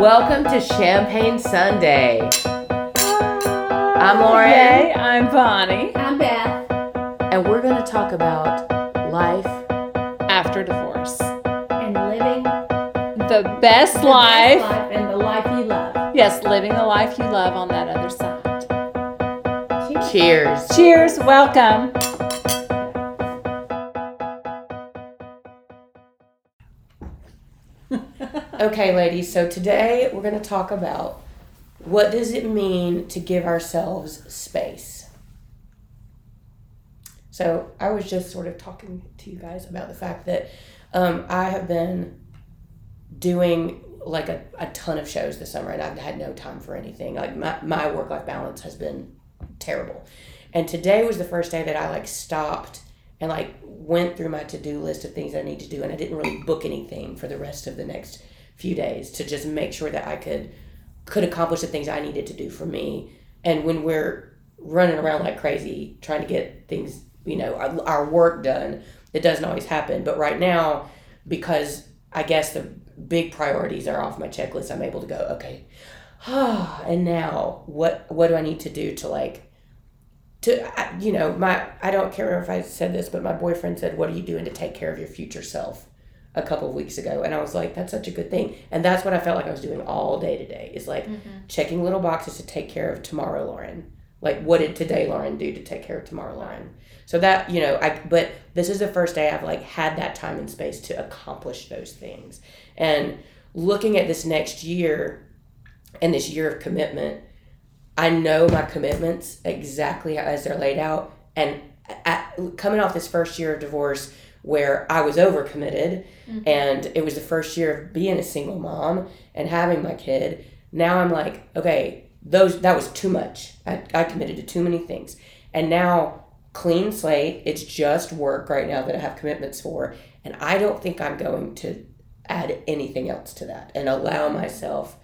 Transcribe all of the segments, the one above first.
Welcome to Champagne Sunday. I'm Lauren, Hey, I'm Bonnie. I'm Beth. and we're going to talk about life. After divorce. And living The best the life. best life and the life you love. Yes, living the life you love on that other side. Cheers. Cheers. Cheers, welcome. Okay, ladies, so today we're going to talk about what does it mean to give ourselves space. So I was just sort of talking to you guys about the fact that um, I have been doing like a, a ton of shows this summer and I've had no time for anything. Like my, my work life balance has been terrible. And today was the first day that I like stopped and like went through my to-do list of things I need to do and I didn't really book anything for the rest of the next few days to just make sure that I could could accomplish the things I needed to do for me. And when we're running around like crazy trying to get things, you know, our, our work done, it doesn't always happen. But right now, because I guess the big priorities are off my checklist, I'm able to go, okay, ah, and now what what do I need to do to like to you know my I don't care if I said this, but my boyfriend said, "What are you doing to take care of your future self?" A couple of weeks ago, and I was like, "That's such a good thing," and that's what I felt like I was doing all day today. Is like mm-hmm. checking little boxes to take care of tomorrow, Lauren. Like, what did today, Lauren, do to take care of tomorrow, Lauren? So that you know, I but this is the first day I've like had that time and space to accomplish those things, and looking at this next year and this year of commitment, I know my commitments exactly as they're laid out. And at, coming off this first year of divorce where I was overcommitted mm-hmm. and it was the first year of being a single mom and having my kid, now I'm like, okay, those that was too much. I, I committed to too many things. And now clean slate, it's just work right now that I have commitments for. And I don't think I'm going to add anything else to that and allow myself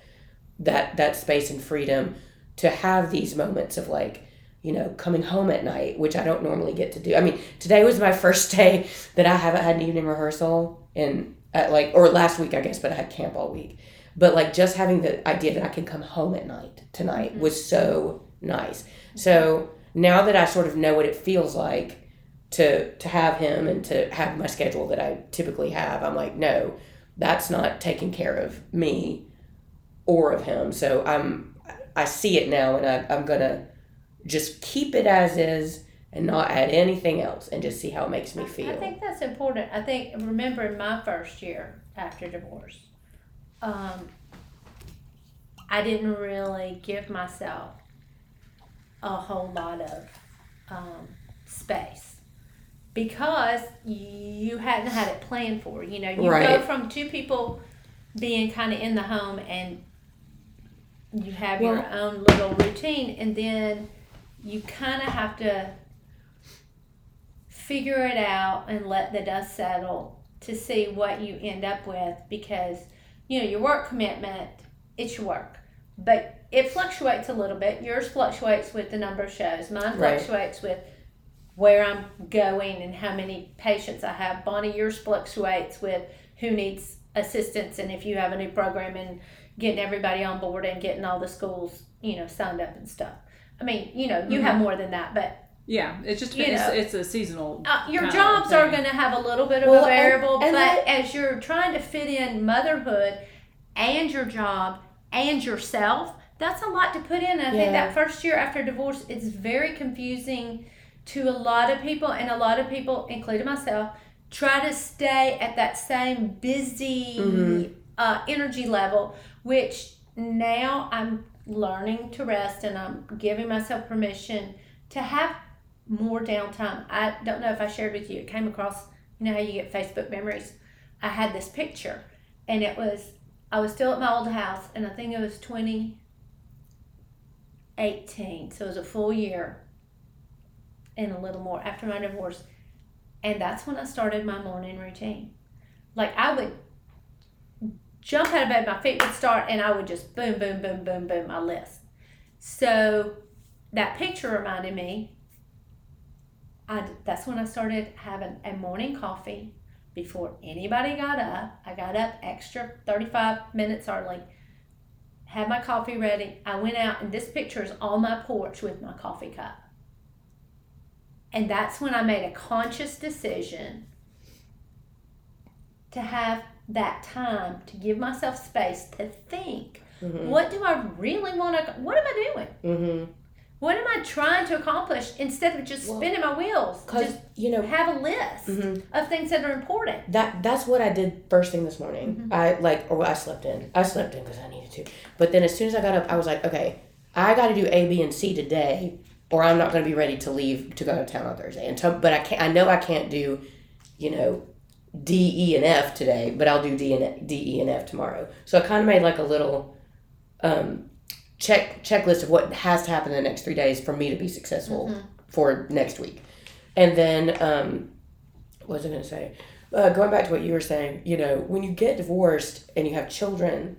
that that space and freedom to have these moments of like you know coming home at night which i don't normally get to do. I mean today was my first day that i haven't had an evening rehearsal in at like or last week i guess but i had camp all week. But like just having the idea that i can come home at night tonight mm-hmm. was so nice. So now that i sort of know what it feels like to to have him and to have my schedule that i typically have i'm like no that's not taking care of me or of him. So I'm I see it now and I, I'm gonna just keep it as is and not add anything else and just see how it makes me feel. I think that's important. I think remember in my first year after divorce, um, I didn't really give myself a whole lot of um, space because you hadn't had it planned for. You know, you go from two people being kind of in the home and you have your own little routine, and then you kind of have to figure it out and let the dust settle to see what you end up with because you know your work commitment it's your work. But it fluctuates a little bit. Yours fluctuates with the number of shows. Mine Right. fluctuates with where i'm going and how many patients i have. Bonnie yours fluctuates with who needs assistance and if you have a new program and getting everybody on board and getting all the schools you know signed up and stuff i mean you know you have more than that but Yeah, it's just You it's, know. it's a seasonal. uh, your jobs are going to have a little bit of Well, a variable, and but that- as you're trying to fit in motherhood and your job and yourself, that's a lot to put in. I think that first year after divorce, it's very confusing to a lot of people, and a lot of people, including myself, try to stay at that same busy Mhm. uh, energy level, which now I'm learning to rest and I'm giving myself permission to have more downtime. I don't know if I shared with you, it came across, you know how you get Facebook memories? I had this picture and it was, I was still at my old house and I think it was 2018. So it was a full year and a little more after my divorce. And that's when I started my morning routine. Like I would jump out of bed, my feet would start, and I would just boom, boom, boom, boom, boom, my list. So that picture reminded me. I that's when I started having a morning coffee before anybody got up. I got up extra thirty five minutes early, had my coffee ready. I went out, and this picture is on my porch with my coffee cup. And that's when I made a conscious decision to have that time to give myself space to think Mhm. what do I really want to, what am I doing? Mhm. What am I trying to accomplish instead of just Well, spinning my wheels? Cause Just you know have a list mhm. of things that are important. that that's what I did first thing this morning. Mm-hmm. I like or I slept in. I slept in because I needed to. But then as soon as I got up, I was like, okay, I got to do A, B, and C today, or I'm not going to be ready to leave to go to town on Thursday. And so, but I can't. I know I can't do, you know, D, E, and F today, but I'll do D and D, E, and F tomorrow. So I kind of made like a little um, check checklist of what has to happen in the next three days for me to be successful for next week. And then um, what was I going to say? Uh, going back to what you were saying, you know, when you get divorced and you have children,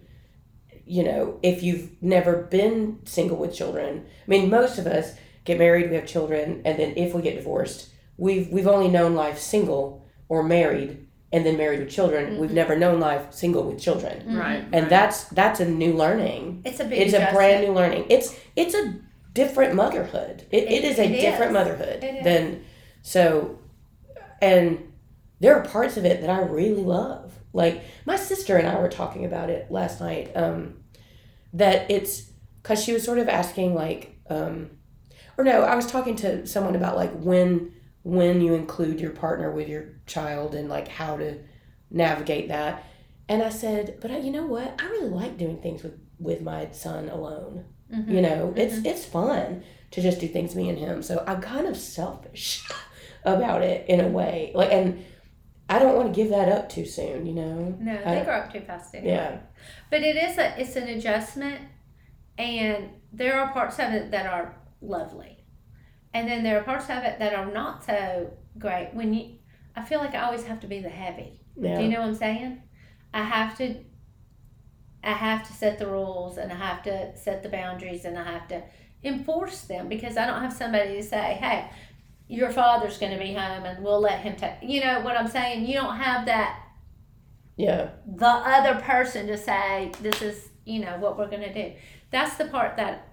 you know, if you've never been single with children, I mean, most of us get married, we have children, and then if we get divorced, we've we've only known life single or married, and then married with children. We've never known life single with children, Right. and that's that's a new learning. It's a big It's a brand new learning. It's it's a different motherhood. It, it It- is a it different is. motherhood It is. than so, and there are parts of it that I really love. Like my sister and I were talking about it last night. Um, that it's because she was sort of asking like, um, or no, I was talking to someone about like when when you include your partner with your child and like how to navigate that. And I said, but I, you know what? I really like doing things with with my son alone. Mhm. You know, it's it's fun to just do things me and him. So I'm kind of selfish about it in a way. Like, and I don't want to give that up too soon. You know. No, I- they grow up too fast anyway. Yeah. But it is a it's an adjustment and there are parts of it that are lovely. And then there are parts of it that are not so great. When you I feel like I always have to be the heavy. Yeah. Do you know what I'm saying? I have to I have to set the rules and I have to set the boundaries and I have to enforce them because I don't have somebody to say, "Hey, your father's going to be home and we'll let him take." You know what I'm saying? You don't have that yeah. the other person to say this is you know what we're going to do that's the part that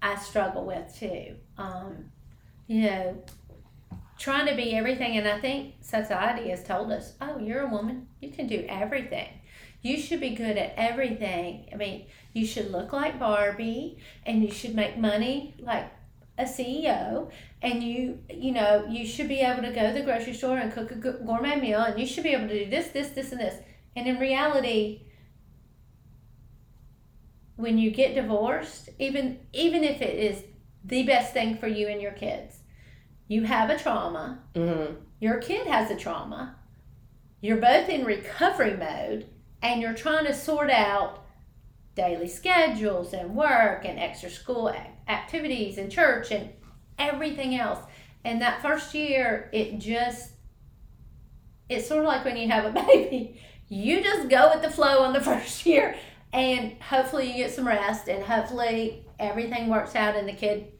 i struggle with too um, you know trying to be everything. And i think society has told us oh you're a woman. You can do everything. You should be good at everything. I mean you should look like barbie and you should make money like a ceo and you you know you should be able to go to the grocery store and cook a gourmet meal and you should be able to do this this this and this. And in reality, when you get divorced, even even if it is the best thing for you and your kids, you have a trauma. Mm-hmm. Your kid has a trauma. You're both in recovery mode, and you're trying to sort out daily schedules and work and extra school activities and church and everything else. And that first year, it just it's sort of like when you have a baby you just go with the flow on the first year and hopefully you get some rest and hopefully everything works out and the kid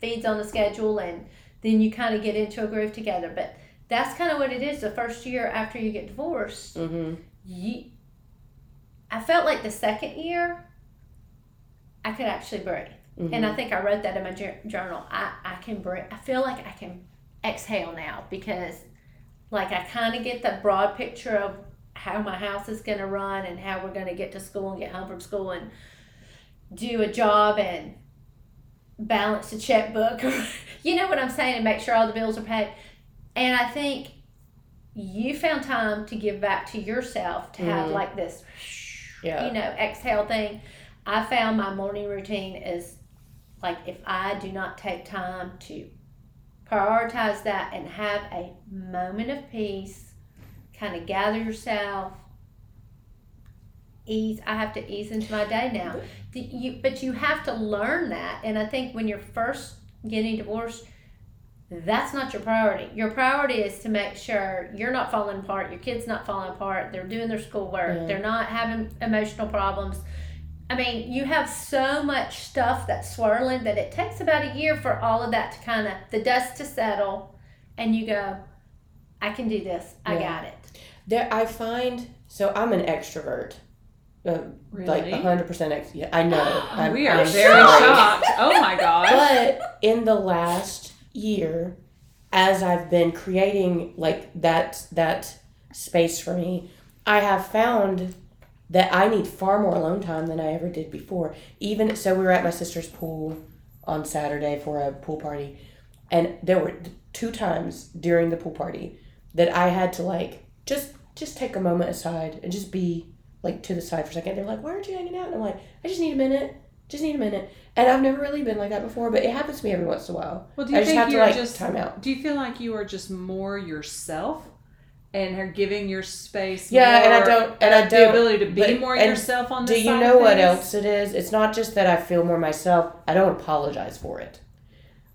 feeds on the schedule and then you kind of get into a groove together but that's kind of what it is the first year after you get divorced Mm-hmm. you, i felt like the second year i could actually breathe Mm-hmm. and I think I wrote that in my journal. I, I can breathe. I feel like I can exhale now because, like, I kind of get the broad picture of how my house is going to run and how we're going to get to school and get home from school and do a job and balance the checkbook. you know what I'm saying? And make sure all the bills are paid. And I think you found time to give back to yourself to have Mhm. like this, Yeah. you know, exhale thing. I found my morning routine is like if I do not take time to prioritize that and have a moment of peace, kind of gather yourself, ease. I have to ease into my day now. You, but you have to learn that, and I think when you're first getting divorced, that's not your priority. Your priority is to make sure you're not falling apart, your kid's not falling apart, they're doing their schoolwork, Yeah. they're not having emotional problems. I mean, you have so much stuff that's swirling that it takes about a year for all of that to kind of the dust to settle, and you go, I can do this. I Yeah. got it. There, I find so I'm an extrovert, uh, like Really? hundred percent. Ex- yeah, I know. I'm, we are I'm very sorry. shocked. Oh my god. But in the last year, as I've been creating like that that space for me, I have found that I need far more alone time than I ever did before. Even so, we were at my sister's pool on Saturday for a pool party, and there were two times during the pool party that I had to like just just take a moment aside and just be like to the side for a second. They're like, "Why aren't you hanging out?" And I'm like, "I just need a minute. Just need a minute." And I've never really been like that before, but it happens to me every once in a while. well, do you I just think have you're like just time out. Do you feel like you are just more yourself and are giving your space? Yeah, and I don't- and I don't- The ability to be but- more yourself on The Do you know what else it is? It's not just that I feel more myself. I don't apologize for it.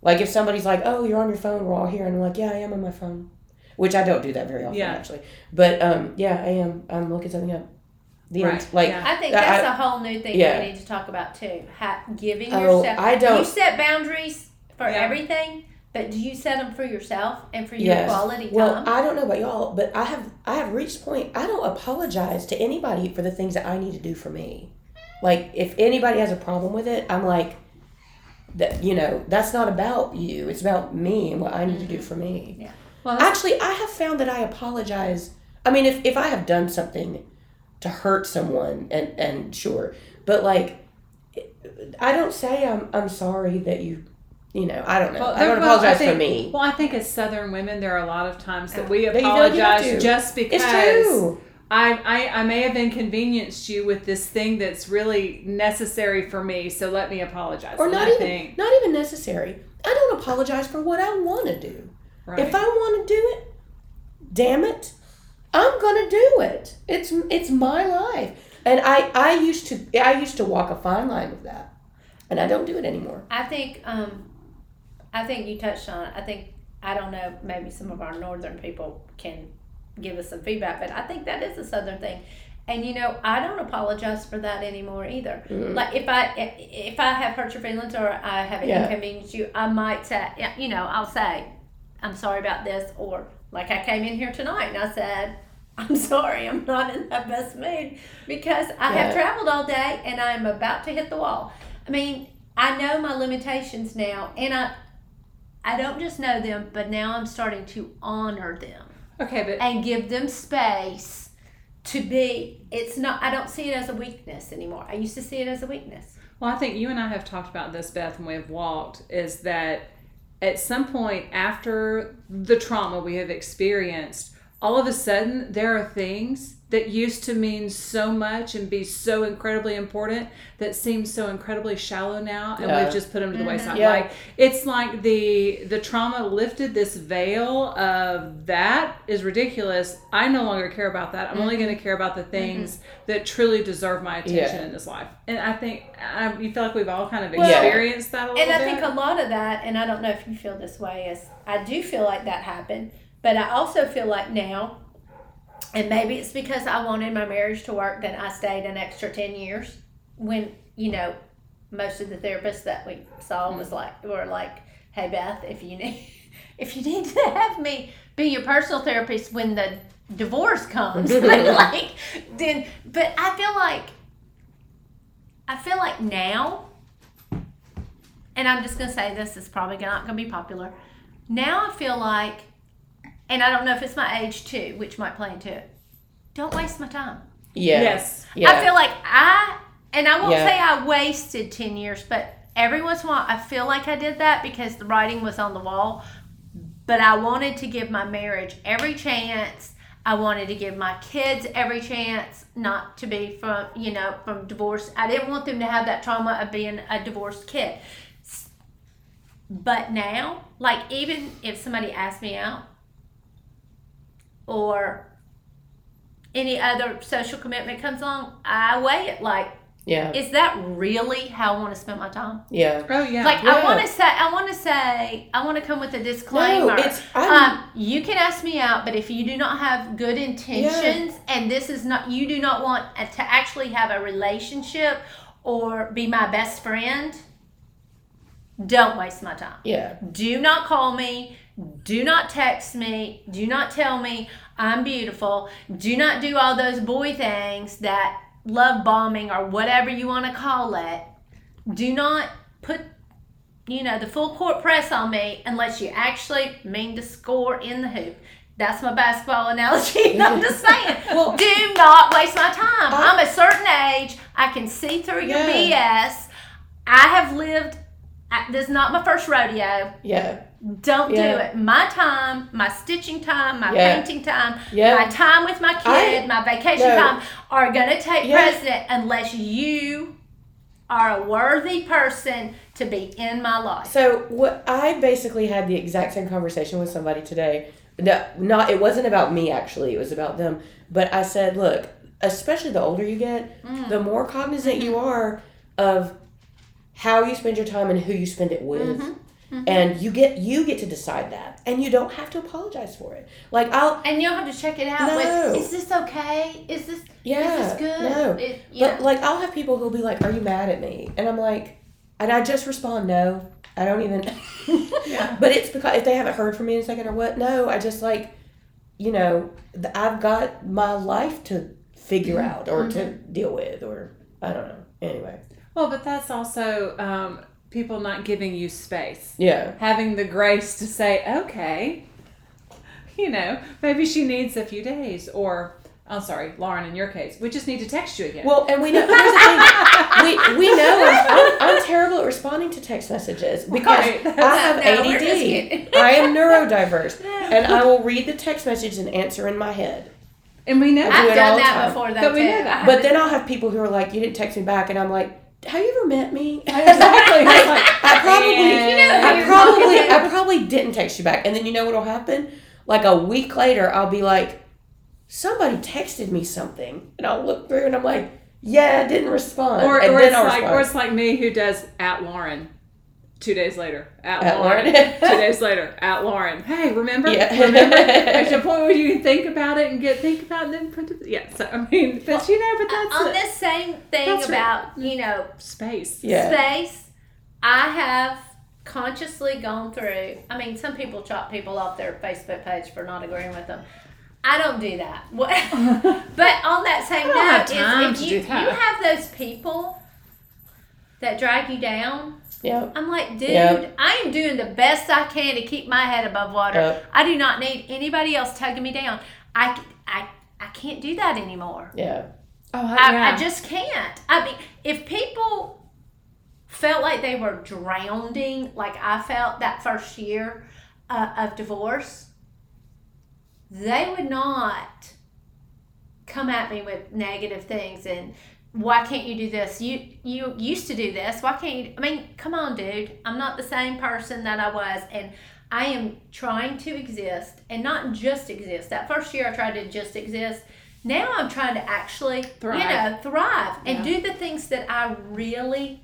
Like if somebody's like, "Oh, you're on your phone. We're all here," and I'm like, "Yeah, I am on my phone," which I don't do that very often Yeah. actually. But um, yeah, I am. I'm looking something up. The Right, end. Like yeah. I think that's I- a whole new thing yeah. we need to talk about too. Ha- giving Oh, yourself. I don't- You set boundaries for Yeah. everything, but do you set them for yourself and for your Yes. quality Well, time? I don't know about y'all, but I have I have reached a point. I don't apologize to anybody for the things that I need to do for me. Like if anybody has a problem with it, I'm like, that you know that's not about you. It's about me and what I need to do mm-hmm. for me. Yeah. Well, Actually, I have found that I apologize. I mean, if if I have done something to hurt someone, and and sure, but like, I don't say I'm I'm sorry that you. You know, I don't know. Well, I don't well, I apologize for me. Well, I think as Southern women, there are a lot of times that we That you feel you apologize just because It's true. I, I, I may have inconvenienced you with this thing that's really necessary for me, so let me apologize. or And not I even think, not even necessary. I don't apologize for what I want to do. right. If I want to do it, damn it, I'm gonna do it. It's it's my life, and I I used to I used to walk a fine line with that, and I don't do it anymore. I think um, I think you touched on it. I think I don't know. Maybe some of our northern people can give us some feedback, but I think that is a southern thing. And you know, I don't apologize for that anymore either. Mm. Like if I if I have hurt your feelings or I have Yeah. inconvenienced you, I might say, you know, I'll say, I'm sorry about this, or like I came in here tonight and I said. I'm sorry, I'm not in the best mood because I Yeah. have traveled all day and I'm about to hit the wall. I mean, I know my limitations now, and I I don't just know them, but now I'm starting to honor them okay, but and give them space to be. It's not. I don't see it as a weakness anymore. I used to see it as a weakness. Well, I think you and I have talked about this, Beth, when we have walked, is that at some point after the trauma we have experienced, all of a sudden there are things that used to mean so much and be so incredibly important that seem so incredibly shallow now and Yeah. we've just put them to the Mhm. wayside Yeah. like it's like the the trauma lifted this veil of that is ridiculous i no longer care about that i'm only mm-hmm. going to care about the things mm-hmm. that truly deserve my attention Yeah. in this life and i think I, you feel like we've all kind of Well- experienced that a little And I bit think a lot of that, and I don't know if you feel this way, is I do feel like that happened, but I also feel like now, and maybe it's because I wanted my marriage to work that I stayed an extra 10 years when, you know, most of the therapists that we saw hmm. was like, were like, hey, Beth, if you need, if you need to have me be your personal therapist when the divorce comes, like, then, but I feel like, I feel like now, and I'm just gonna say this is probably not gonna be popular. Now I feel like, and I don't know if it's my age too, which might play into it. Don't waste my time. Yeah. yes Yeah. I feel like I, and I won't Yeah. say I wasted 10 years, but every once in a while I feel like I did that because the writing was on the wall. But I wanted to give my marriage every chance. I wanted to give my kids every chance not to be from, you know, from divorce. I didn't want them to have that trauma of being a divorced kid. But now, like, even if somebody asks me out or any other social commitment comes along, I weigh it like, yeah. is that really how I want to spend my time? Yeah. oh yeah Like Yeah. I want to say, I want to say, I want to come with a disclaimer. No, it's um, you can ask me out, but if you do not have good intentions, and this is not, you do not want to actually have a relationship or be my best friend, don't waste my time. yeah. Do not call me. Do not text me. Do not tell me I'm beautiful. Do not do all those boy things that love bombing or whatever you want to call it, do not put you know the full court press on me unless you actually mean to score in the hoop. That's my basketball analogy. I'm just saying. Well- do not waste my time. I- I'm a certain age. I can see through your BS. I have lived. This is not my first rodeo. Yeah. Don't do it. My time, my stitching time, my Yeah. painting time, Yeah. my time with my kid, I- my vacation no. time are going to take Yeah. precedent unless you are a worthy person to be in my life. So what I basically had the exact same conversation with somebody today. No, not it wasn't about me actually. It was about them. But I said, look, especially the older you get, Mm. the more cognizant you are of how you spend your time and who you spend it with. Mm-hmm. Mm-hmm. And you get you get to decide that, and you don't have to apologize for it. Like I'll, And you'll have to check it out. No. With, is this okay? Is this yeah, is this good? no. It- yeah. But like I'll have people who'll be like, "Are you mad at me?" And I'm like, and I just respond, "No." I don't even. Yeah. But it's because if they haven't heard from me in a second or what, no, I just like, you know, th- I've got my life to figure mm-hmm. out or to mm-hmm. deal with or I don't know. Anyway, Well, but that's also um, people not giving you space. yeah, having the grace to say, okay, you know, maybe she needs a few days, or I'm sorry, Lauren, in your case, we just need to text you again. Well, and we know here's the thing. we we know I'm, I'm, I'm terrible at responding to text messages because Right. I have No, we're just kidding. ADD. I am neurodiverse, and I will read the text message and answer in my head. and we know I do I've it done that time. before, though. But we too. know that. But then I'll have people who are like, "You didn't text me back," and I'm like, "Have you ever met me?" exactly. It's like, I probably, You know who I you're probably, talking to. I probably didn't text you back, and then you know what'll happen? Like a week later, I'll be like, somebody texted me something, and I'll look through, and I'm like, yeah, I didn't respond, or, and or then it's I'll like, respond. or it's like me who does at Lauren. Two days later, at, At Lauren. Lauren. Two days later, at Lauren. Hey, remember? Yeah. Remember? At the point where you can think about it and get think about it and then put it. Yeah. So I mean, but you know, but that's on it. this same thing That's right. about you know space. Yeah. space, I have consciously gone through. I mean, some people chop people off their Facebook page for not agreeing with them. I don't do that. But on that same I don't have note, time is if you, that. you have those people that drag you down, yeah, I'm like, dude, Yep. I am doing the best I can to keep my head above water. Yep. I do not need anybody else tugging me down. I, I, I can't do that anymore. yeah, Oh, I, yeah. I just can't. I mean, if people felt like they were drowning, like I felt that first year uh, of divorce, they would not come at me with negative things and why can't you do this? You you used to do this. Why can't you? I mean, come on, dude. I'm not the same person that I was, and I am trying to exist and not just exist. That first year, I tried to just exist. Now I'm trying to actually, you Thrive. know, thrive and Yeah. do the things that I really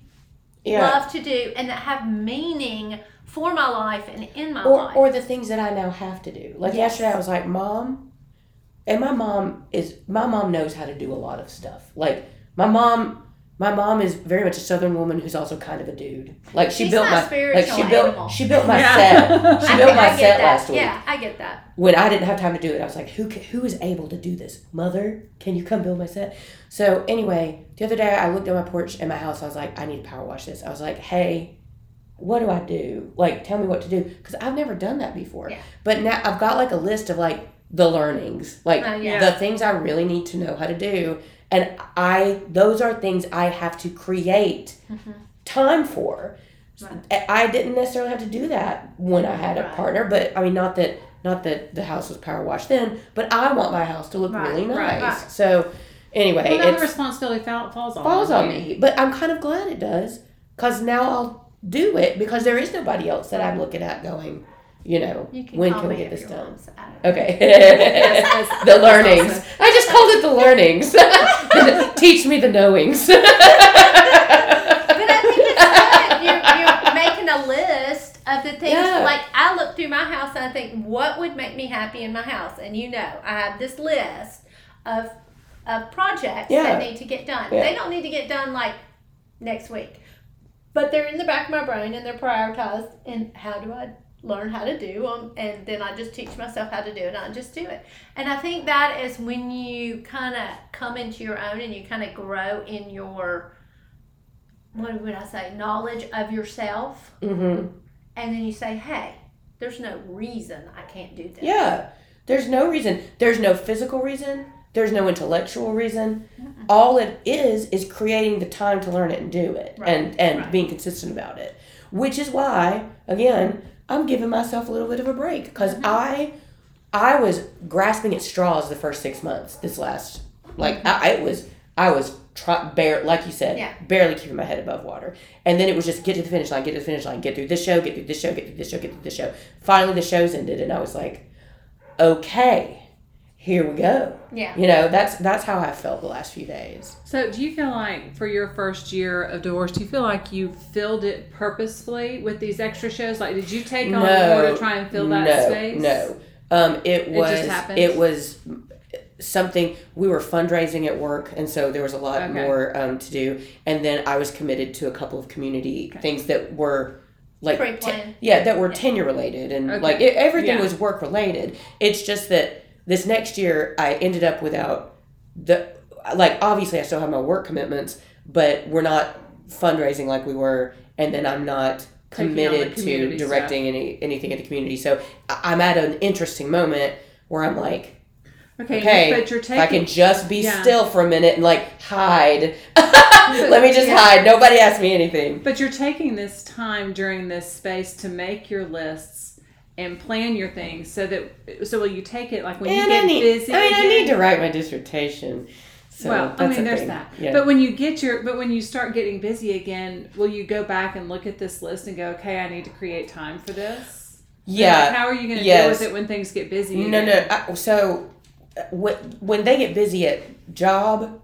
yeah. love to do and that have meaning for my life and in my or life. or the things that I now have to do. Like Yes. yesterday, I was like, "Mom," and my mom is my mom knows how to do a lot of stuff. Like my mom, my mom is very much a Southern woman who's also kind of a dude. Like she She's built my my like she built animal. she built my Yeah. set. She I, built my I set that. last week. Yeah, I get that. when I didn't have time to do it, I was like, who who is able to do this? Mother, can you come build my set? So anyway, the other day I looked at my porch in my house. I was like, I need to power wash this. I was like, hey, what do I do? Like, tell me what to do because I've never done that before. Yeah. But now I've got like a list of like the learnings, like Oh, yeah. the things I really need to know how to do, and I those are things I have to create Mhm. time for. Right. I- didn't necessarily have to do that when I had a Right. partner, but I mean, not that not that the house was power washed then, but I want my house to look Right, really nice. So anyway, well, the responsibility fall, falls on falls on me, but I'm kind of glad it does because now I'll do it because there is nobody else that I'm looking at going, you know, You can when can we get this done? Okay. Yes, yes, the learnings. awesome. I just called it the learnings. Teach me the knowings. But I think it's good. You're, you're making a list of the things. Yeah. Like I look through my house and I think, what would make me happy in my house? And you know, I have this list of of projects Yeah. that need to get done. Yeah. They don't need to get done like next week, but they're in the back of my brain and they're prioritized. And how do I learn how to do them, and then I just teach myself how to do it. And I just do it, and I think that is when you kind of come into your own and you kind of grow in your what would I say knowledge of yourself, Mm-hmm. and then you say, hey, there's no reason I can't do this. Yeah. There's no reason. There's no physical reason. There's no intellectual reason. All it is is creating the time to learn it and do it, Right, and and right. being consistent about it. Which is why, again, I'm giving myself a little bit of a break because Mm-hmm. I, I was grasping at straws the first six months. This last, like I, I was, I was try, bare, like you said, Mm-hmm. Yeah. barely keeping my head above water. And then it was just get to the finish line, get to the finish line, get through this show, get through this show, get through this show, get through this show. Finally, the show's ended, and I was like, okay, here we go. Yeah. You know, that's that's how I felt the last few days. So, do you feel like for your first year of divorce, do you feel like you filled it purposefully with these extra shows? Like, did you take on more to try and fill that no, space? No, um, it just was happened? it was something we were fundraising at work, and so there was a lot Okay. more um, to do. And then I was committed to a couple of community things that were like te- Pre-planned. yeah, that were tenure related, and Okay. like it, everything Yeah. was work related. It's just that this next year I ended up without the like obviously I still have my work commitments, but we're not fundraising like we were, and then I'm not Taking committed to directing any anything in the community. So I'm at an interesting moment where I'm like, Okay, okay, but you're if I can just be Yeah. still for a minute and like hide, let me just Yeah. hide. Nobody ask me anything. But you're taking this time during this space to make your lists and plan your things so that so will you take it like when you get I need, busy? I mean, I need to write my dissertation. So well, I mean, there's thing. that. Yeah. But when you get your, but when you start getting busy again, will you go back and look at this list and go, okay, I need to create time for this? yeah. Like, how are you going to yes. deal with it when things get busy? No, again? no. I, so when when they get busy at job,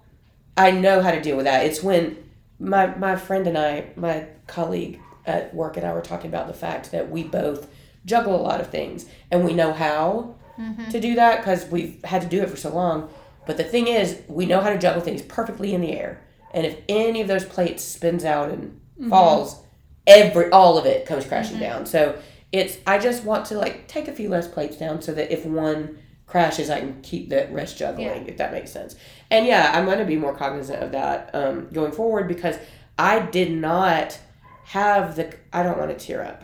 I know how to deal with that. It's when my my friend and I, my colleague at work, and I were talking about the fact that we both juggle a lot of things, and we know how mm-hmm. to do that because we've had to do it for so long. But the thing is, we know how to juggle things perfectly in the air, and if any of those plates spins out and mm-hmm. falls, every all of it comes crashing mm-hmm. down. So it's I just want to like take a few less plates down so that if one crashes, I can keep the rest juggling. Yeah. If that makes sense. And yeah, I'm going to be more cognizant of that um, going forward because I did not have the. I don't want to tear up.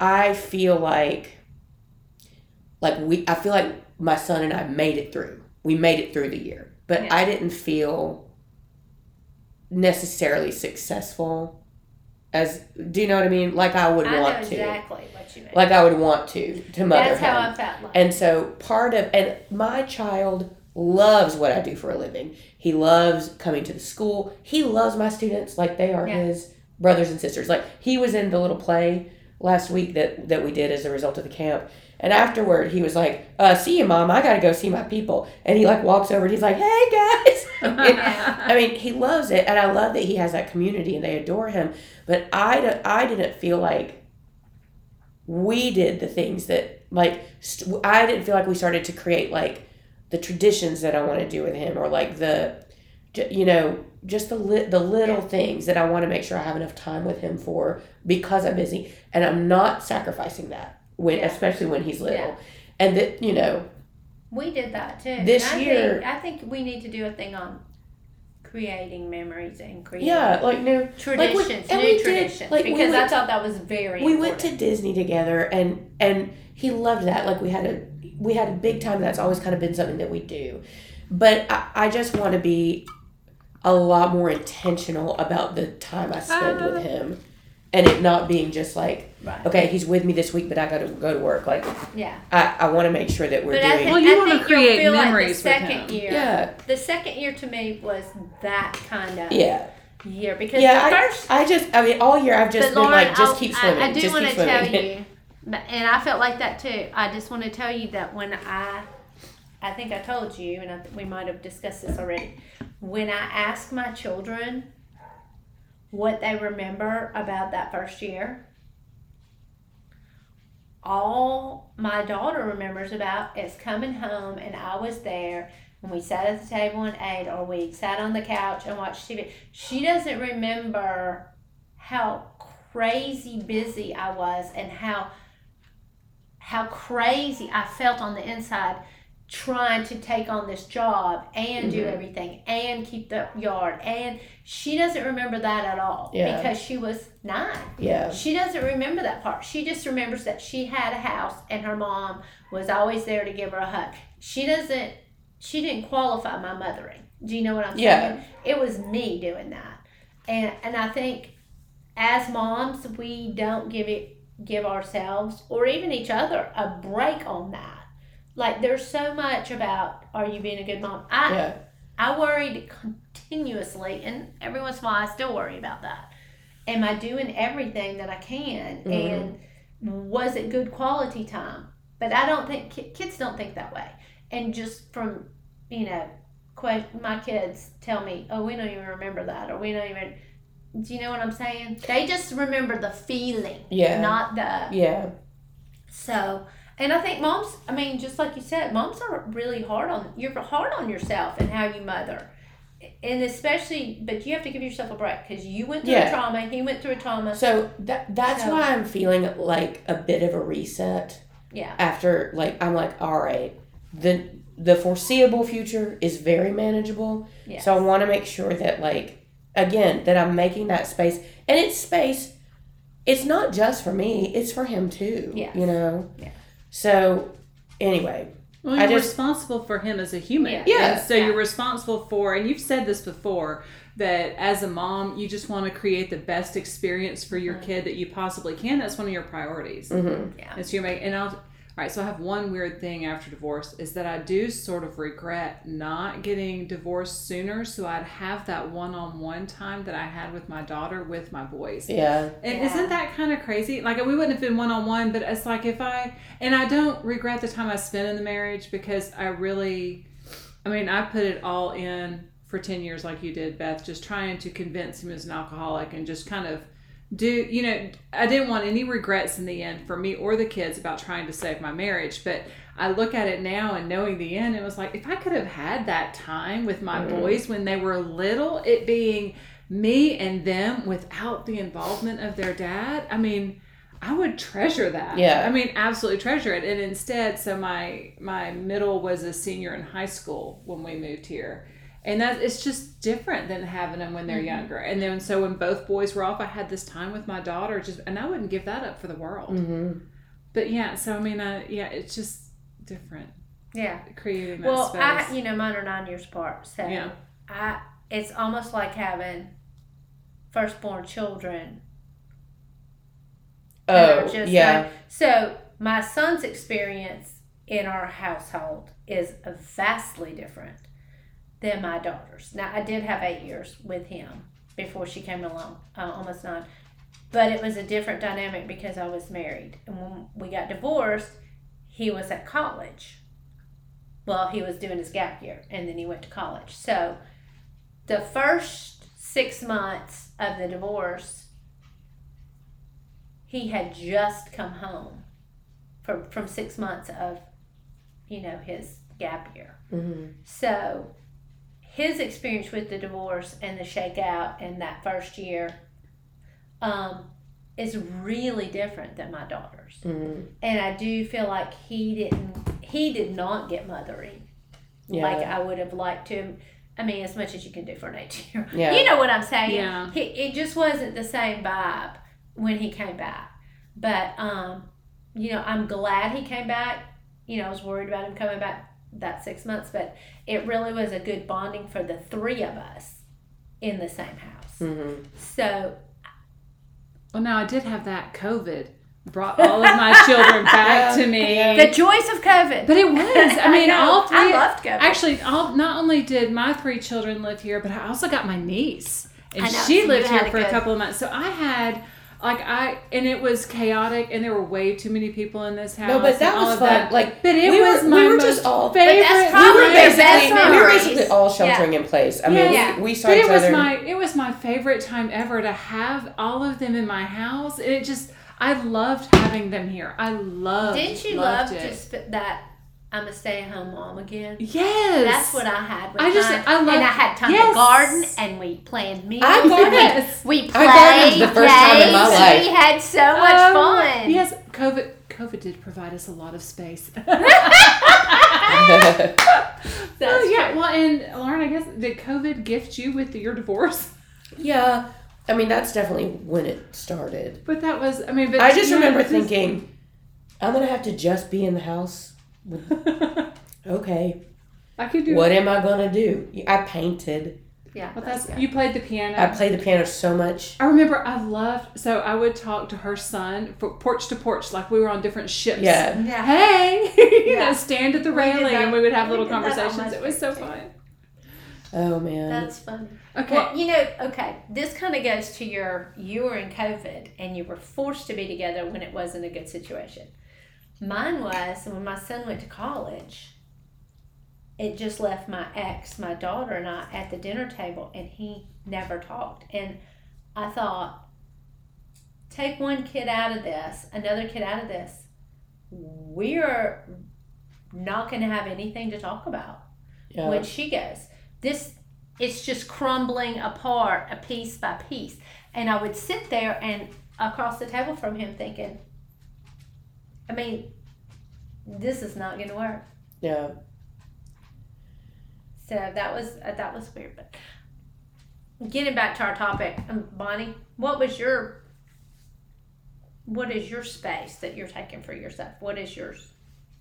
I feel like, like we. I feel like my son and I made it through. We made it through the year, but Yeah. I didn't feel necessarily successful. As do you know what I mean? Like I would I know want to exactly what you mean. like I would want to to mother That's him. how I felt like. and so part of and my child loves what I do for a living. He loves coming to the school. He loves my students like they are Yeah. his brothers and sisters. Like he was in the little play last week that that we did as a result of the camp. And afterward, he was like, uh, "See you, mom. I gotta go see my people." And he like walks over and he's like, "Hey guys." I mean, he loves it, and I love that he has that community and they adore him. But I, I didn't feel like we did the things that like st- I didn't feel like we started to create like the traditions that I want to do with him or like the you know just the li- the little things that I want to make sure I have enough time with him for because I'm busy and I'm not sacrificing that when Yeah. especially when he's little Yeah. and that you know we did that too. This I year- think, I think we need to do a thing on creating memories and creating yeah like new traditions, and new we did, traditions. like, we because I went- thought that was very. we important. went to Disney together and and he loved that like we had a we had a big time that's always kind of been something that we do but I, I just want to be a lot more intentional about the time I spend Ah. with him and it not being just like right. okay he's with me this week but I got to go to work like Yeah, I, I want to make sure that we're but I doing think, Well, you I wanna create feel memories like the second him. year. yeah The second year to me was that kind of yeah year because yeah the I, first I just I mean all year I've just been Lauren, like just I'll- keep I- swimming I, do want to tell you, and I felt like that too. I just want to tell you that when I, I think I told you, and I, th- we might have discussed this already. When I ask my children what they remember about that first year, all my daughter remembers about is coming home and I was there and we sat at the table and ate or we sat on the couch and watched TV. She doesn't remember how crazy busy I was and how how crazy I felt on the inside trying to take on this job and do Mhm. everything and keep the yard and she doesn't remember that at all Yeah. because she was 9 Yeah. she doesn't remember that part. She just remembers that she had a house and her mom was always there to give her a hug. She doesn't she didn't qualify my mothering. Do you know what I'm Yeah. saying? It was me doing that. And and I think as moms we don't give it give ourselves or even each other a break on that. Like there's so much about are you being a good mom? I Yeah. I worried continuously, and every once in a while I still worry about that. Am I doing everything that I can? Mhm. And was it good quality time? But I don't think kids don't think that way. And just from you know, my kids tell me, "Oh, we don't even remember that," or "We don't even." Do you know what I'm saying? They just remember the feeling, Yeah. not the Yeah. so, and I think moms, I mean, just like you said, moms are really hard on, you're hard on yourself and how you mother. And especially, but you have to give yourself a break because you went through Yeah. a trauma, he went through a trauma. So that that's So- why I'm feeling like a bit of a reset Yeah. after like I'm like all right the the foreseeable future is very manageable Yeah. so I want to make sure that like again that I'm making that space and it's space it's not just for me it's for him too Yeah. you know Yeah. So anyway Well, I you're just- responsible for him as a human. Yeah. Yeah. So Yeah. you're responsible for, and you've said this before, that as a mom, you just want to create the best experience for your Mhm. kid that you possibly can. That's one of your priorities. mhm. Yeah. And so you're making, and I'll, all right, so I have one weird thing after divorce is that I do sort of regret not getting divorced sooner so I'd have that one on one time that I had with my daughter with my boys. yeah And Yeah. isn't that kind of crazy? Like we wouldn't have been one on one, but it's like if I and I don't regret the time I spent in the marriage because I really, I mean, I put it all in for ten years, like you did, Beth, just trying to convince him as an alcoholic and just kind of do you know I didn't want any regrets in the end for me or the kids about trying to save my marriage, but I look at it now and knowing the end, it was like if I could have had that time with my Mhm. boys when they were little, it being me and them without the involvement of their dad, I mean, I would treasure that. Yeah. I mean, absolutely treasure it. And instead, so my my middle was a senior in high school when we moved here. And that it's just different than having them when they're Mhm. younger. And then so when both boys were off, I had this time with my daughter just and I wouldn't give that up for the world. hmm But yeah, so I mean, uh, yeah, it's just different Yeah. creating that Well, space. I, you know, mine are nine years apart. So Yeah. I, it's almost like having firstborn children oh just yeah like- so my son's experience in our household is vastly different than my daughter's. Now I did have eight years with him before she came along, uh, almost nine, but it was a different dynamic because I was married, and when we got divorced, he was at college. Well, he was doing his gap year, and then he went to college. So, the first six months of the divorce, he had just come home from from six months of, you know, his gap year. hmm So, his experience with the divorce and the shakeout in that first year, um, is really different than my daughter's hmm and I do feel like he didn't he did not get mothering yeah like I would have liked to. I mean, as much as you can do for an eighteen year old. Yeah. You know what I'm saying? Yeah. He, it just wasn't the same vibe when he came back. But um, you know, I'm glad he came back. You know, I was worried about him coming back that six months, but it really was a good bonding for the three of us in the same house. hmm So Well, now I did have that COVID brought all of my children back Yeah, to me. the joys of COVID. But it was. I mean, know. all three. I loved COVID. Actually, all, not only did my three children live here, but I also got my niece, and know, she so lived here it for a couple of months. So I had. Like I and it was chaotic and there were way too many people in this house. no but that was fun that. like But it we was were, my we were most just all favorite. that's we were basically best we were basically all sheltering in place. I mean, Yeah. we, we saw But each it was other. my it was my favorite time ever to have all of them in my house. And it just I loved having them here. I loved Didn't you loved love it. just that I'm a stay at home mom again. Yes. That's what I had. With I just- time. I love- and I had time yes. to garden, and we planned meals. I gardened. Yes. We played. gardened the first time in my life. We had so much Um, fun. Yes, COVID COVID did provide us a lot of space. That's oh yeah. Well, and Lauren, I guess did COVID gift you with your divorce? yeah, I mean that's definitely when it started. But that was, I mean, but I just remember this- thinking, I'm gonna have to just be in the house. With, okay, I could do. what am I gonna do? I painted. Yeah, Well, that's that's you played the piano. I played the piano so much. I remember I loved so I would talk to her son for porch to porch like we were on different ships. Yeah. Yeah. Hey, you Yeah. know, stand at the railing that- and we would have we little did that on conversations. It was so too. fun. Oh man. That's funny. Okay. Well, you know, okay, this kind of goes to your you were in COVID and you were forced to be together when it wasn't a good situation. Mine was when my son went to college. It just left my ex, my daughter, and I at the dinner table, and he never talked. And I thought, take one kid out of this, another kid out of this. We're not going to have anything to talk about yeah. when she goes. This it's just crumbling apart a piece by piece. And I would sit there and across the table from him thinking, I mean, this is not going to work. yeah. So that was uh, that was weird. But getting back to our topic, um, Bonnie, what was your what is your space that you're taking for yourself? What is yours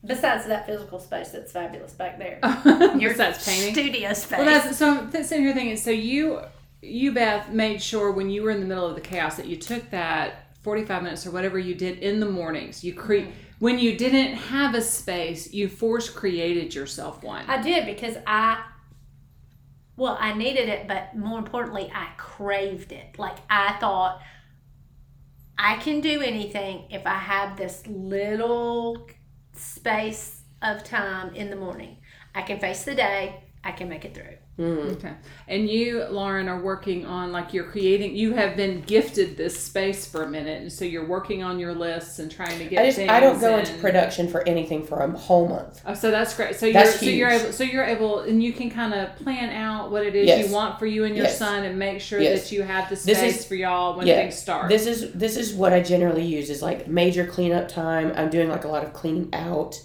besides that physical space that's fabulous back there? Your Besides painting. studio space. Well, that's so. I'm th- sitting here thinking. So you, you Beth, made sure when you were in the middle of the chaos that you took that forty-five minutes or whatever you did in the mornings. You create Mm-hmm. when you didn't have a space. You force created yourself one. I did because I, well, I needed it, but more importantly, I craved it. Like I thought, I can do anything if I have this little space of time in the morning. I can face the day. I can make it through. Mm. Okay. And you, Lauren, are working on like you're creating. You have been gifted this space for a minute, and so you're working on your lists and trying to get. I just things I don't go into production for anything for a whole month. Oh, so that's great. So you're That's so you're able so you're able and you can kind of plan out what it is Yes. you want for you and your Yes. son and make sure Yes. that you have the space is- for y'all when yeah. things start. This is this is what I generally use is like major cleanup time. I'm doing like a lot of cleaning out,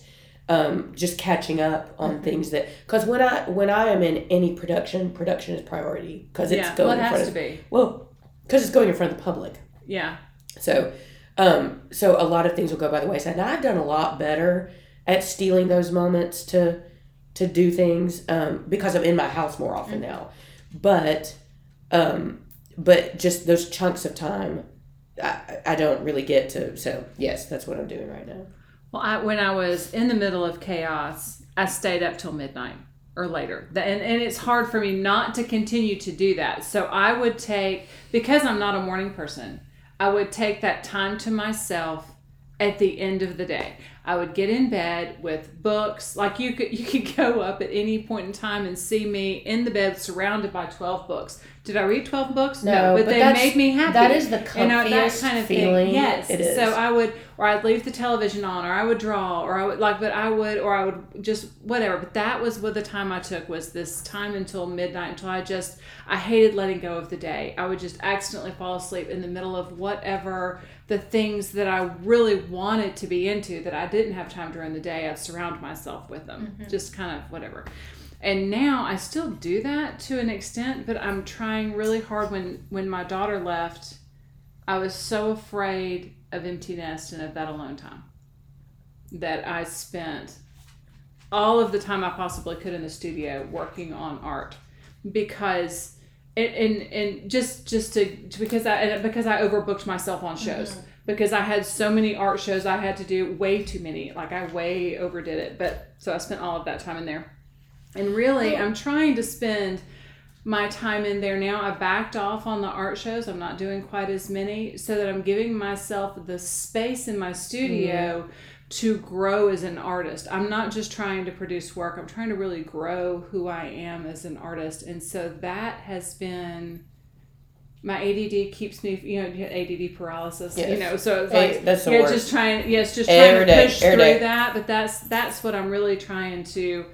um, just catching up on Mm-hmm. things that because when I when I am in any production, production is priority because it's yeah, going well, it in front has of to be. well because it's going in front of the public. Yeah. So, um, so a lot of things will go by the wayside. Now I've done a lot better at stealing those moments to to do things um, because I'm in my house more often now. But, um, but just those chunks of time, I, I don't really get to. So yes, that's what I'm doing right now. Well, I, when I was in the middle of chaos, I stayed up till midnight or later. And, and it's hard for me not to continue to do that. So I would take, because I'm not a morning person, I would take that time to myself at the end of the day. I would get in bed with books. Like you could you could go up at any point in time and see me in the bed surrounded by 12 books. Did I read 12 books? No, but, but they made me happy. that is the You know, that kind of feeling thing. Yes. it is. So I would or I'd leave the television on or I would draw or I would like but I would or I would just whatever. But that was what the time I took was this time until midnight until I just I hated letting go of the day. I would just accidentally fall asleep in the middle of whatever the things that I really wanted to be into that I didn't have time during the day. I'd surround myself with them. Mm-hmm. Just kind of whatever. And now I still do that to an extent, but I'm trying really hard. When when my daughter left I was so afraid of empty nest and of that alone time that I spent all of the time I possibly could in the studio working on art because and and, and just just to because I because I overbooked myself on shows. Mm-hmm. Because I had so many art shows I had to do way too many. Like I way overdid it but so I spent all of that time in there and really I'm trying to spend my time in there now. I backed off on the art shows. I'm not doing quite as many so that I'm giving myself the space in my studio to grow as an artist. I'm not just trying to produce work. I'm trying to really grow who I am as an artist. And so that has been my ADD keeps me, you know, ADD paralysis, you know, so it's like, that's the yeah, just trying, yes, just trying Every to push every through day. that. But that's that's what I'm really trying to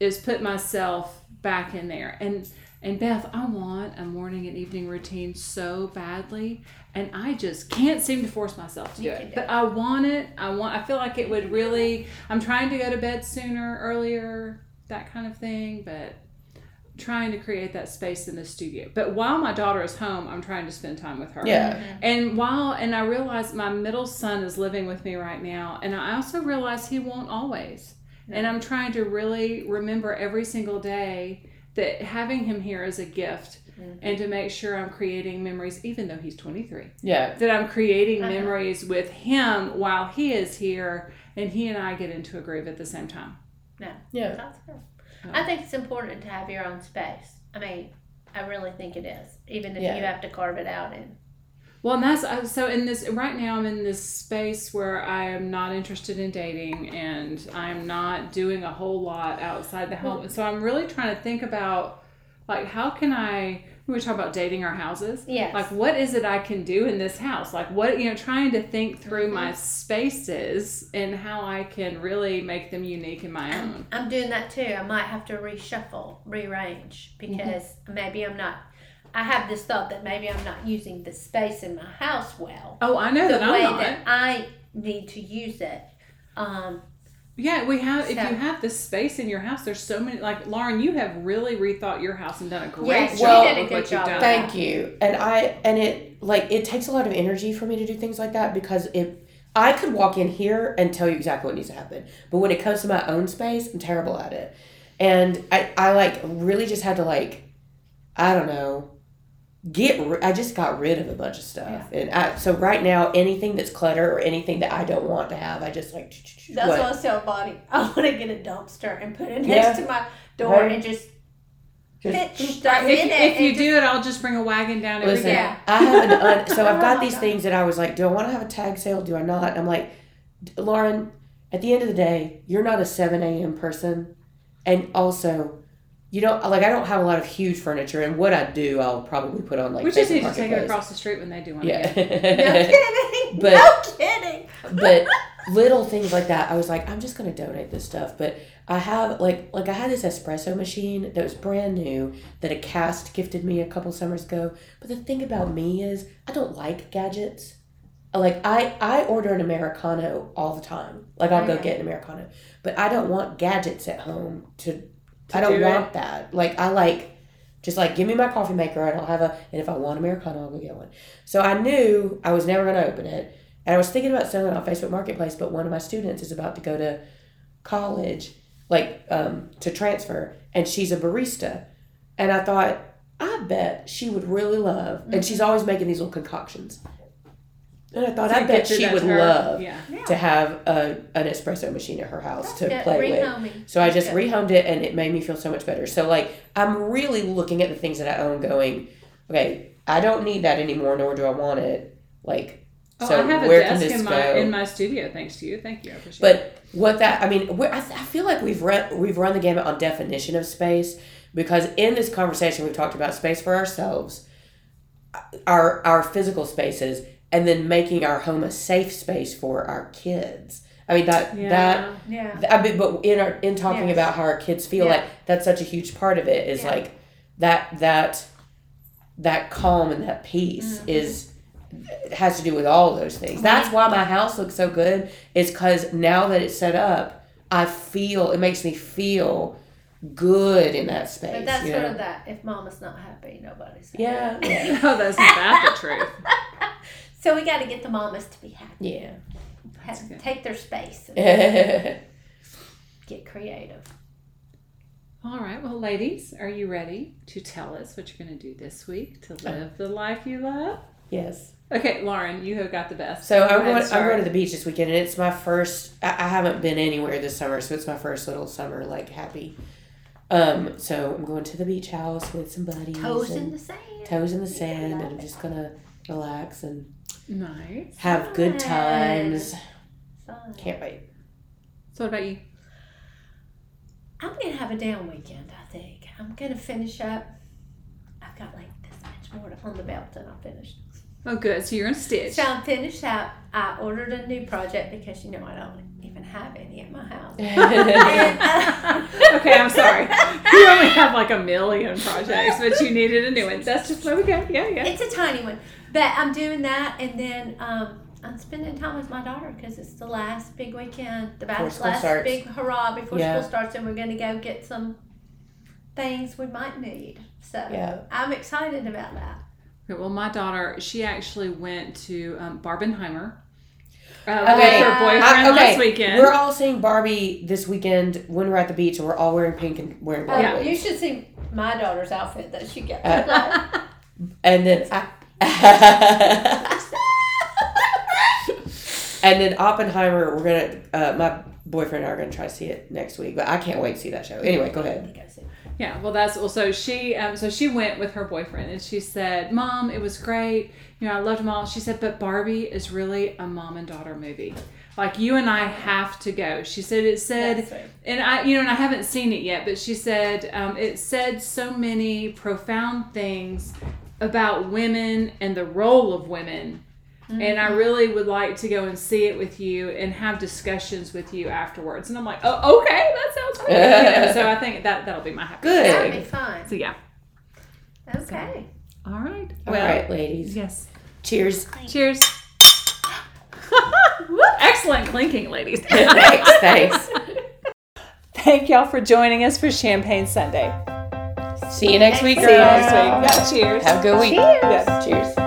is put myself back in there. And and Beth, I want a morning and evening routine so badly, and I just can't seem to force myself to do it. can do But I want it. I want. I feel like it would really. I'm trying to go to bed sooner, earlier, that kind of thing, but trying to create that space in the studio. But while my daughter is home, I'm trying to spend time with her. Yeah. And while and I realize my middle son is living with me right now, and I also realize he won't always. And I'm trying to really remember every single day that having him here is a gift and to make sure I'm creating memories even though he's 23. Yeah. That I'm creating Uh-huh. memories with him while he is here and he and I get into a groove at the same time. Yeah. Yeah. That's good. I think it's important to have your own space. I mean, I really think it is, even if Yeah. you have to carve it out and Well, and that's uh, so in this right now. I'm in this space where I am not interested in dating, and I'm not doing a whole lot outside the home. So I'm really trying to think about, like, how can I? We were talking about dating our houses. yes, Like, what is it I can do in this house? Like, what you know, trying to think through my Mm-hmm. spaces and how I can really make them unique in my own. I'm doing that too. I might have to reshuffle, rearrange Mm-hmm. because maybe I'm not. I have this thought that maybe I'm not using the space in my house well, Oh, I know the that way I'm not. that I need to use it. Um, Yeah, we have. If you have this space in your house, there's so many. Like Lauren, you have really rethought your house and done a great Yes, you job did a with good what you've job. done. Thank you. And I and it like it takes a lot of energy for me to do things like that because if I could walk in here and tell you exactly what needs to happen, but when it comes to my own space, I'm terrible at it. And I I like really just had to like I don't know get ri- I just got rid of a bunch of stuff. And I so right now anything that's clutter or anything that I don't want to have, I just like that's what? what I was telling Bonnie. I want to get a dumpster and put it Yeah. next to my door Right. and just Just- pitch stuff If, in it. if you do it, I'll just bring a wagon down every Listen, day. I have an un- so I've got these things that I was like, do I want to have a tag sale? Do I not? I'm like, Lauren, at the end of the day, you're not a 7 a.m. person. And also, you don't like, I don't have a lot of huge furniture. And what I do, I'll probably put on like, we just need to take it across the street when they do one. Yeah. No kidding. But- no kidding. but little things like that, I was like, I'm just gonna donate this stuff. But I have like like I had this espresso machine that was brand new that a cast gifted me a couple summers ago. But the thing about me is I don't like gadgets. Like I I order an americano all the time. Like I'll go get an americano, but I don't want gadgets at home to. I don't do want that. Like I like. Just like give me my coffee maker I don't have a and if I want americano I'll go get one. So I knew I was never gonna open it. And I was thinking about selling it on Facebook Marketplace, but one of my students is about to go to college, like um, to transfer, and she's a barista. And I thought, I bet she would really love, and she's always making these little concoctions. And I thought, So I bet she would her- love Yeah. to have a, an espresso machine at her house to Good. play with. Rehoming. So I just Good. rehomed it and it made me feel so much better. So like I'm really looking at the things that I own going, okay, I don't need that anymore, nor do I want it. Like Oh, so I have a where can desk this in go? my in my studio. Thanks to you. Thank you. I appreciate it. but what that I mean, we're, I, I feel like we've run we've run the gamut on definition of space because in this conversation we've talked about space for ourselves, our our physical spaces, and then making our home a safe space for our kids. I mean that yeah. that Yeah. I mean, but in our in talking Yes. about how our kids feel, Yeah. like that's such a huge part of it is Yeah. like that that that calm and that peace Mhm. is it has to do with all those things. That's why my house looks so good. Is because now that it's set up, I feel it makes me feel good in that space. But that's you sort of that. If mama's not happy, nobody's happy. yeah, yeah, no, that's not the truth. So we got to get the mamas to be happy. yeah. Have- take their space get creative. All right, well, ladies, are you ready to tell us what you're going to do this week to live the life you love? yes. Okay, Lauren, you have got the best. So I'm going. I'm going to the beach this weekend, and it's my first. I, I haven't been anywhere this summer, so it's my first little summer like happy. Um, so I'm going to the beach house with some buddies. Toes in and the sand. toes in the sand, love and I'm just gonna relax and Nice. have good times. Fun. Can't wait. So, what about you? I'm gonna have a down weekend. I think I'm gonna finish up. I've got like this much more on the belt and I'm finished. Oh, good. So you're in stitch. So I'm finished up. I ordered a new project because you know I don't even have any at my house. And, uh, okay, I'm sorry. You only have like a million projects, but you needed a new one. That's just where we go. Yeah, yeah. It's a tiny one, but I'm doing that, and then um, I'm spending time with my daughter because it's the last big weekend, the Before last, last starts. big hurrah before Yeah. school starts, and we're going to go get some things we might need. So Yeah. I'm excited about that. Okay, well, my daughter, she actually went to um, Barbenheimer uh, Okay. with her boyfriend I- okay, last weekend. We're all seeing Barbie this weekend when we're at the beach, and we're all wearing pink and wearing Oh, Barbie. Yeah. You should see my daughter's outfit that she got. Uh, And then I, and then Oppenheimer, we're gonna. Uh, my boyfriend and I are gonna try to see it next week, but I can't wait to see that show. Anyway, go ahead. Yeah, well, that's also she. Um, so she went with her boyfriend, and she said, "Mom, it was great. You know, I loved them all." She said, "But Barbie is really a mom and daughter movie. Like you and I have to go." She said, "It said." And I, you know, and I haven't seen it yet, but she said um, it said so many profound things about women and the role of women. And I mm-hmm. really would like to go and see it with you and have discussions with you afterwards. And I'm like, oh, okay, that sounds great. You know, so I think that that'll be my happy. Good. That'd be fun. So yeah. Okay. All right. All right, ladies. Yes. Cheers. Cheers. Excellent clinking, ladies. thanks. Thanks. Thank y'all for joining us for Champagne Sunday. See you next week, See you girls. next week. Yeah, cheers. Have a good week. Cheers. Yes. Cheers.